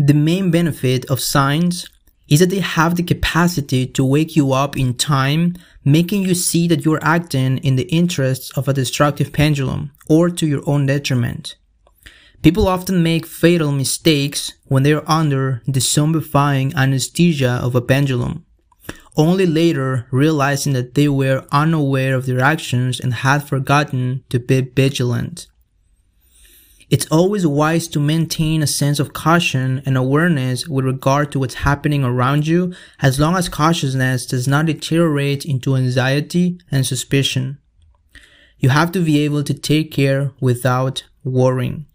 the main benefit of signs is that they have the capacity to wake you up in time, making you see that you're acting in the interests of a destructive pendulum or to your own detriment. People often make fatal mistakes when they are under the zombifying anesthesia of a pendulum, only later realizing that they were unaware of their actions and had forgotten to be vigilant. It's always wise to maintain a sense of caution and awareness with regard to what's happening around you as long as cautiousness does not deteriorate into anxiety and suspicion. You have to be able to take care without worrying.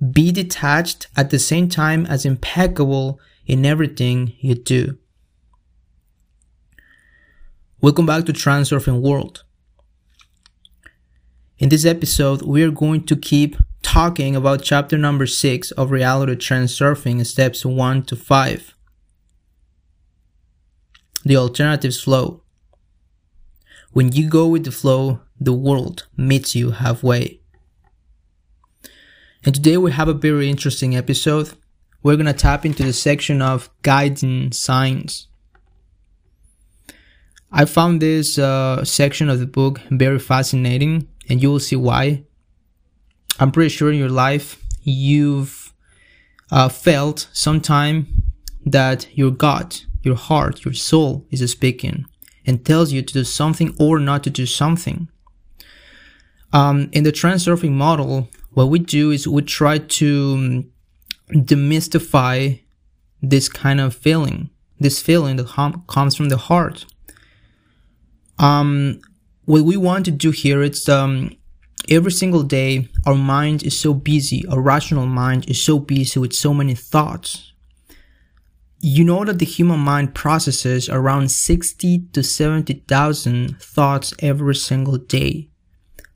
Be detached at the same time as impeccable in everything you do. Welcome back to Transurfing World. In this episode, we are going to keep talking about chapter number 6 of Reality Transurfing, steps 1 to 5. The alternatives flow. When you go with the flow, the world meets you halfway. And today we have a very interesting episode. We're going to tap into the section of guiding signs. I found this uh, section of the book very fascinating, and you will see why. I'm pretty sure in your life you've uh, felt sometime that your gut, your heart, your soul is speaking and tells you to do something or not to do something. Um, in the transurfing model, what we do is we try to um, demystify this kind of feeling, this feeling that hum- comes from the heart. Um, what we want to do here is um, every single day our mind is so busy our rational mind is so busy with so many thoughts. You know that the human mind processes around 60 to 70,000 thoughts every single day.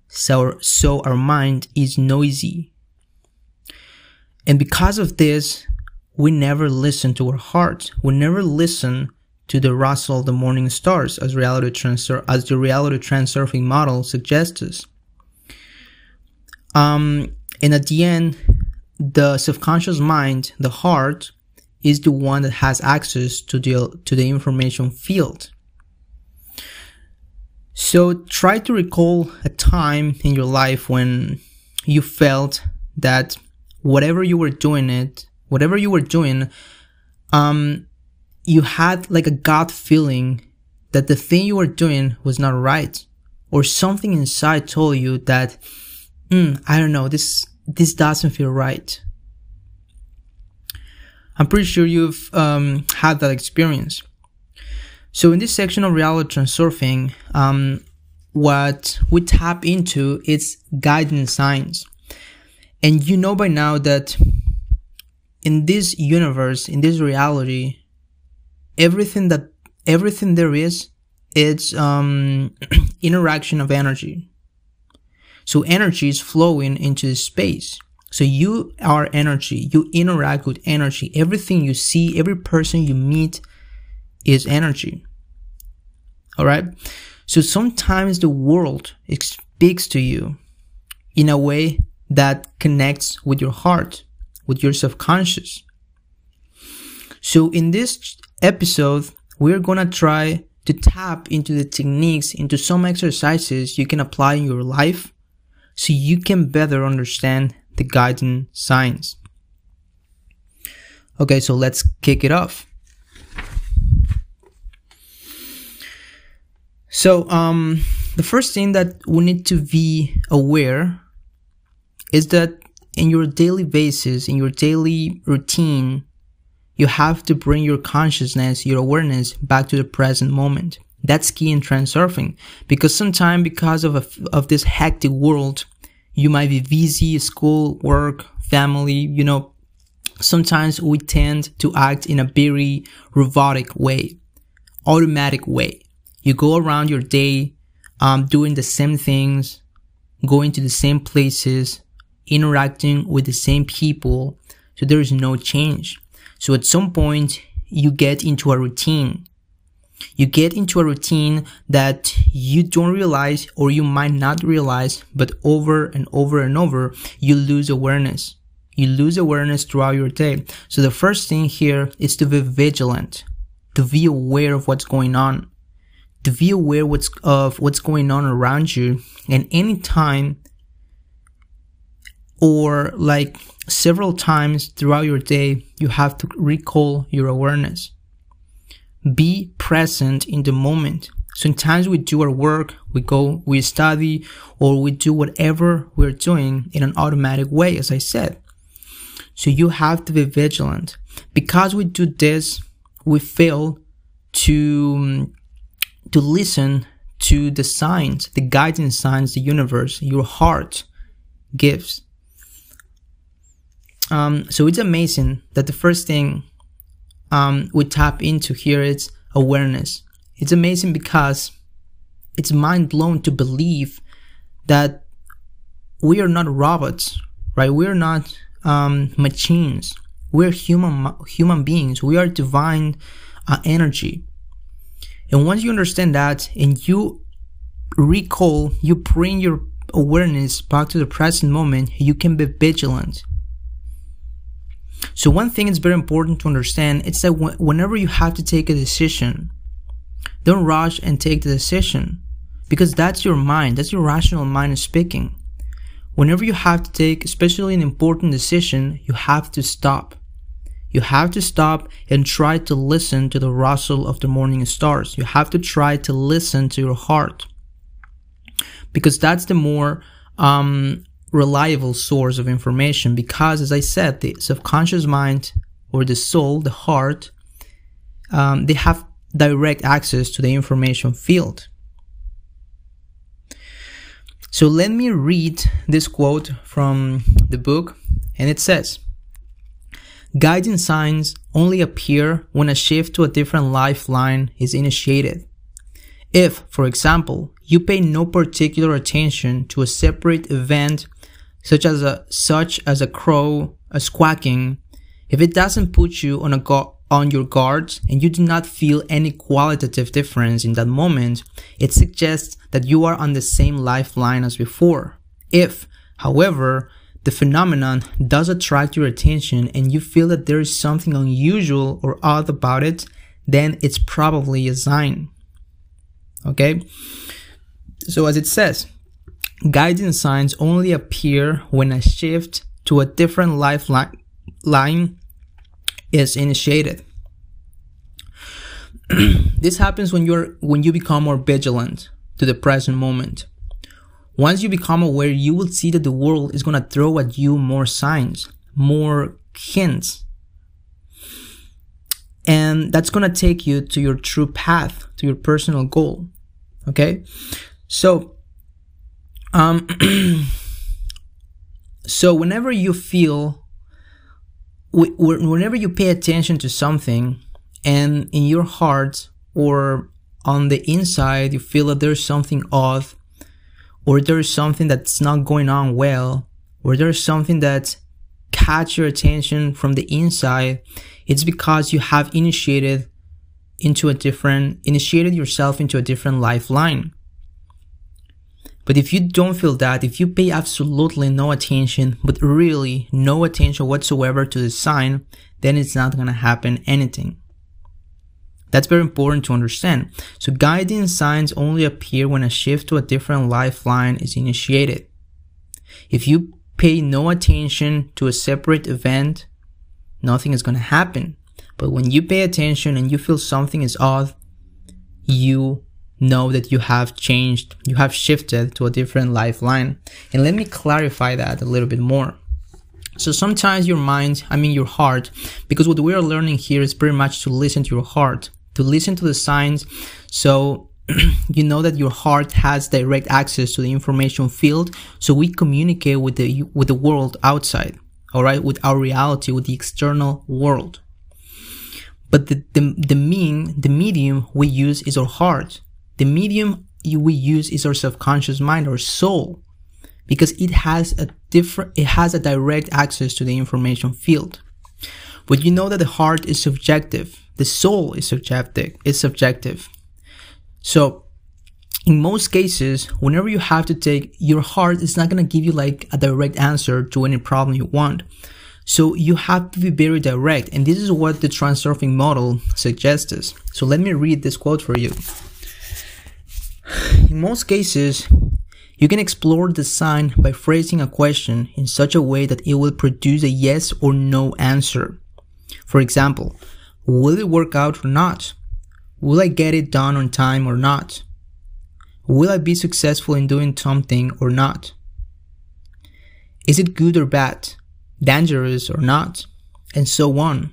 So so our mind is noisy. And because of this we never listen to our heart. We never listen to the rustle of the morning stars as reality transfer as the reality transurfing model suggests us um, and at the end, the subconscious mind, the heart, is the one that has access to the to the information field. So try to recall a time in your life when you felt that whatever you were doing it, whatever you were doing, um, you had like a gut feeling that the thing you were doing was not right, or something inside told you that mm, I don't know, this this doesn't feel right. I'm pretty sure you've um, had that experience. So in this section of reality transurfing, um, what we tap into is guidance signs, and you know by now that in this universe, in this reality, everything that everything there is, it's um, interaction of energy. So energy is flowing into the space. So you are energy. You interact with energy. Everything you see, every person you meet is energy. All right. So sometimes the world speaks to you in a way that connects with your heart, with your subconscious. So in this episode, we're going to try to tap into the techniques, into some exercises you can apply in your life so you can better understand the guiding signs. Okay, so let's kick it off. So, um, the first thing that we need to be aware is that in your daily basis, in your daily routine, you have to bring your consciousness, your awareness back to the present moment. That's key in transurfing because sometimes because of a, of this hectic world, you might be busy, school, work, family, you know, sometimes we tend to act in a very robotic way, automatic way. You go around your day, um, doing the same things, going to the same places, interacting with the same people. So there is no change. So at some point, you get into a routine you get into a routine that you don't realize or you might not realize, but over and over and over, you lose awareness. You lose awareness throughout your day. So the first thing here is to be vigilant, to be aware of what's going on, to be aware what's, of what's going on around you. And anytime or like several times throughout your day, you have to recall your awareness. Be present in the moment. Sometimes we do our work, we go, we study, or we do whatever we're doing in an automatic way, as I said. So you have to be vigilant. Because we do this, we fail to, to listen to the signs, the guiding signs the universe, your heart gives. Um, so it's amazing that the first thing um, we tap into here is awareness. It's amazing because it's mind blown to believe that we are not robots, right? We are not um, machines. We're human human beings. We are divine uh, energy. And once you understand that, and you recall, you bring your awareness back to the present moment, you can be vigilant so one thing is very important to understand is that whenever you have to take a decision, don't rush and take the decision because that's your mind, that's your rational mind speaking. Whenever you have to take, especially an important decision, you have to stop. You have to stop and try to listen to the rustle of the morning stars. You have to try to listen to your heart because that's the more um, reliable source of information because, as I said, the subconscious mind or the soul, the heart, um, they have direct access to the information field. So let me read this quote from the book, and it says Guiding signs only appear when a shift to a different lifeline is initiated. If, for example, you pay no particular attention to a separate event such as a such as a crow, a squawking, if it doesn't put you on a go- on your guard and you do not feel any qualitative difference in that moment, it suggests that you are on the same lifeline as before. If, however, the phenomenon does attract your attention and you feel that there is something unusual or odd about it, then it's probably a sign. Okay? So as it says, Guiding signs only appear when a shift to a different lifeline is initiated. this happens when you're when you become more vigilant to the present moment. Once you become aware, you will see that the world is going to throw at you more signs, more hints. And that's going to take you to your true path, to your personal goal. Okay? So, um, so whenever you feel, whenever you pay attention to something, and in your heart or on the inside you feel that there's something odd, or there's something that's not going on well, or there's something that catch your attention from the inside, it's because you have initiated into a different, initiated yourself into a different lifeline. But if you don't feel that, if you pay absolutely no attention, but really no attention whatsoever to the sign, then it's not gonna happen anything. That's very important to understand. So guiding signs only appear when a shift to a different lifeline is initiated. If you pay no attention to a separate event, nothing is gonna happen. But when you pay attention and you feel something is odd, you know that you have changed, you have shifted to a different lifeline. And let me clarify that a little bit more. So sometimes your mind, I mean your heart, because what we are learning here is pretty much to listen to your heart, to listen to the signs. So you know that your heart has direct access to the information field. So we communicate with the, with the world outside. All right. With our reality, with the external world. But the, the, the mean, the medium we use is our heart. The medium we use is our subconscious mind or soul because it has a different, it has a direct access to the information field. But you know that the heart is subjective. The soul is subjective. It's subjective. So in most cases, whenever you have to take your heart, it's not going to give you like a direct answer to any problem you want. So you have to be very direct, and this is what the transurfing model suggests. So let me read this quote for you. In most cases, you can explore the sign by phrasing a question in such a way that it will produce a yes or no answer. For example, will it work out or not? Will I get it done on time or not? Will I be successful in doing something or not? Is it good or bad? Dangerous or not? And so on.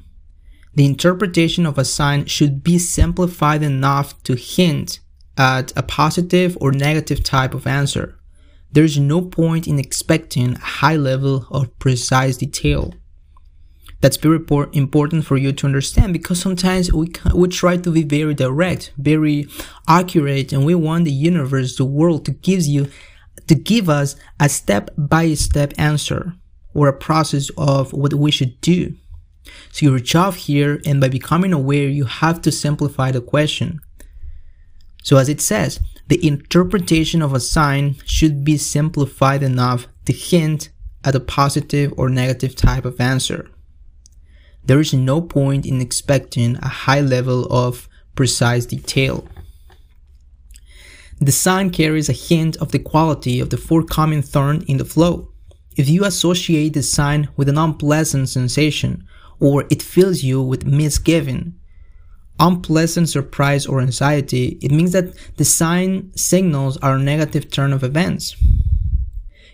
The interpretation of a sign should be simplified enough to hint at a positive or negative type of answer. There is no point in expecting a high level of precise detail. That's very important for you to understand because sometimes we, we try to be very direct, very accurate, and we want the universe, the world to give you, to give us a step by step answer or a process of what we should do. So your job here, and by becoming aware, you have to simplify the question. So as it says, the interpretation of a sign should be simplified enough to hint at a positive or negative type of answer. There is no point in expecting a high level of precise detail. The sign carries a hint of the quality of the forthcoming thorn in the flow. If you associate the sign with an unpleasant sensation, or it fills you with misgiving, unpleasant surprise or anxiety, it means that the sign signals are a negative turn of events.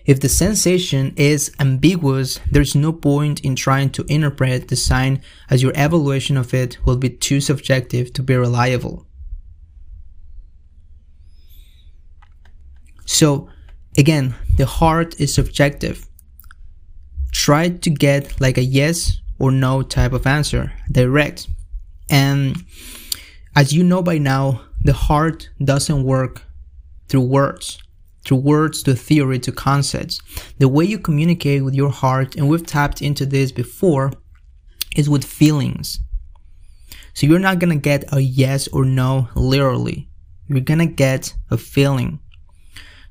If the sensation is ambiguous, there's no point in trying to interpret the sign as your evaluation of it will be too subjective to be reliable. So, again, the heart is subjective. Try to get like a yes or no type of answer, direct. And as you know by now, the heart doesn't work through words, through words to theory to concepts. The way you communicate with your heart, and we've tapped into this before, is with feelings. So you're not gonna get a yes or no literally. You're gonna get a feeling.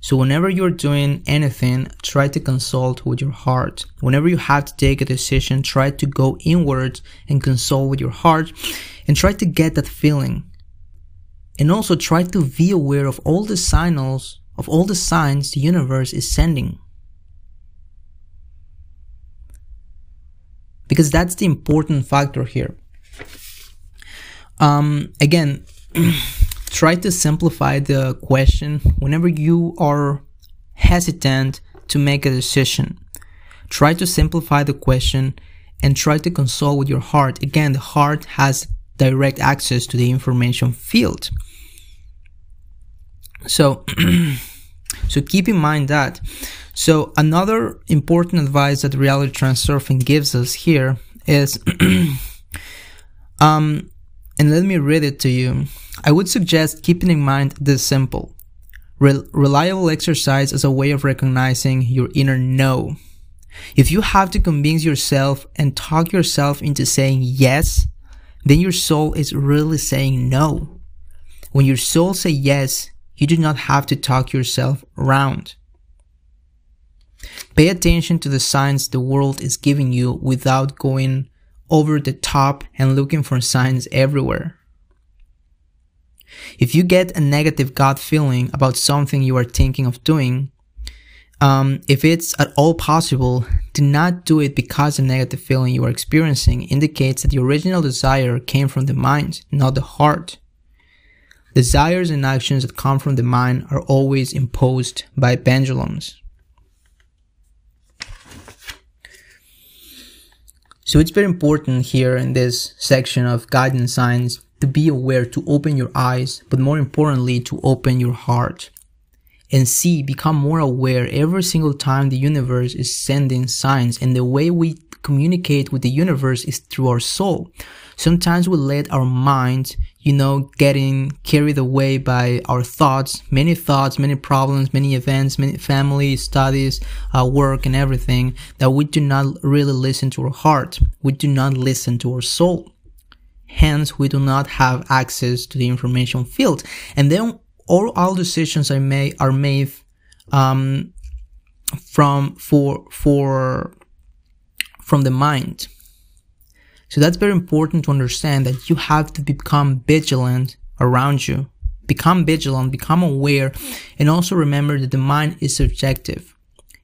So whenever you're doing anything, try to consult with your heart. Whenever you have to take a decision, try to go inward and consult with your heart and try to get that feeling. And also try to be aware of all the signals, of all the signs the universe is sending. Because that's the important factor here. Um, again, try to simplify the question whenever you are hesitant to make a decision. Try to simplify the question and try to consult with your heart. Again, the heart has direct access to the information field. So, so keep in mind that. So another important advice that reality transurfing gives us here is, um, and let me read it to you. I would suggest keeping in mind this simple. Re- reliable exercise as a way of recognizing your inner no. If you have to convince yourself and talk yourself into saying yes, then your soul is really saying no. When your soul say yes, you do not have to talk yourself around. Pay attention to the signs the world is giving you without going over the top and looking for signs everywhere. If you get a negative gut feeling about something you are thinking of doing, um, if it's at all possible, do not do it because the negative feeling you are experiencing indicates that the original desire came from the mind, not the heart. Desires and actions that come from the mind are always imposed by pendulums. So it's very important here in this section of guidance signs to be aware, to open your eyes, but more importantly, to open your heart. And see, become more aware every single time the universe is sending signs. And the way we communicate with the universe is through our soul. Sometimes we let our mind, you know, getting carried away by our thoughts, many thoughts, many problems, many events, many family, studies, uh, work, and everything that we do not really listen to our heart. We do not listen to our soul. Hence, we do not have access to the information field. And then all, all decisions I make are made, um, from, for, for, from the mind. So that's very important to understand that you have to become vigilant around you. Become vigilant, become aware, and also remember that the mind is subjective.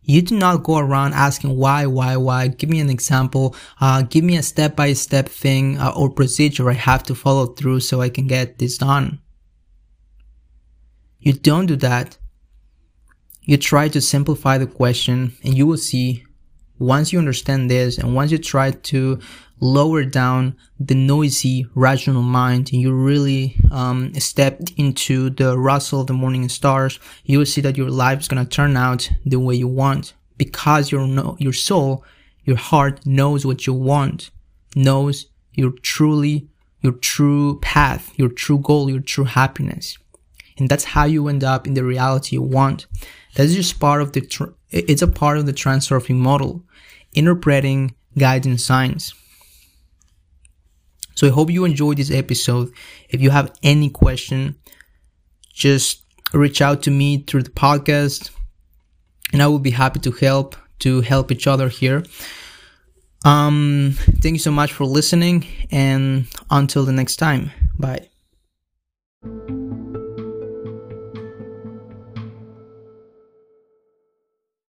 You do not go around asking why, why, why. Give me an example. Uh, give me a step by step thing uh, or procedure I have to follow through so I can get this done. You don't do that. You try to simplify the question and you will see once you understand this and once you try to lower down the noisy rational mind and you really um, step into the rustle of the morning stars, you will see that your life is going to turn out the way you want because your no, your soul, your heart knows what you want, knows your truly your true path, your true goal, your true happiness. And that's how you end up in the reality you want. That's just part of the, it's a part of the transurfing model, interpreting guiding signs. So I hope you enjoyed this episode. If you have any question, just reach out to me through the podcast and I will be happy to help to help each other here. Um, thank you so much for listening and until the next time. Bye.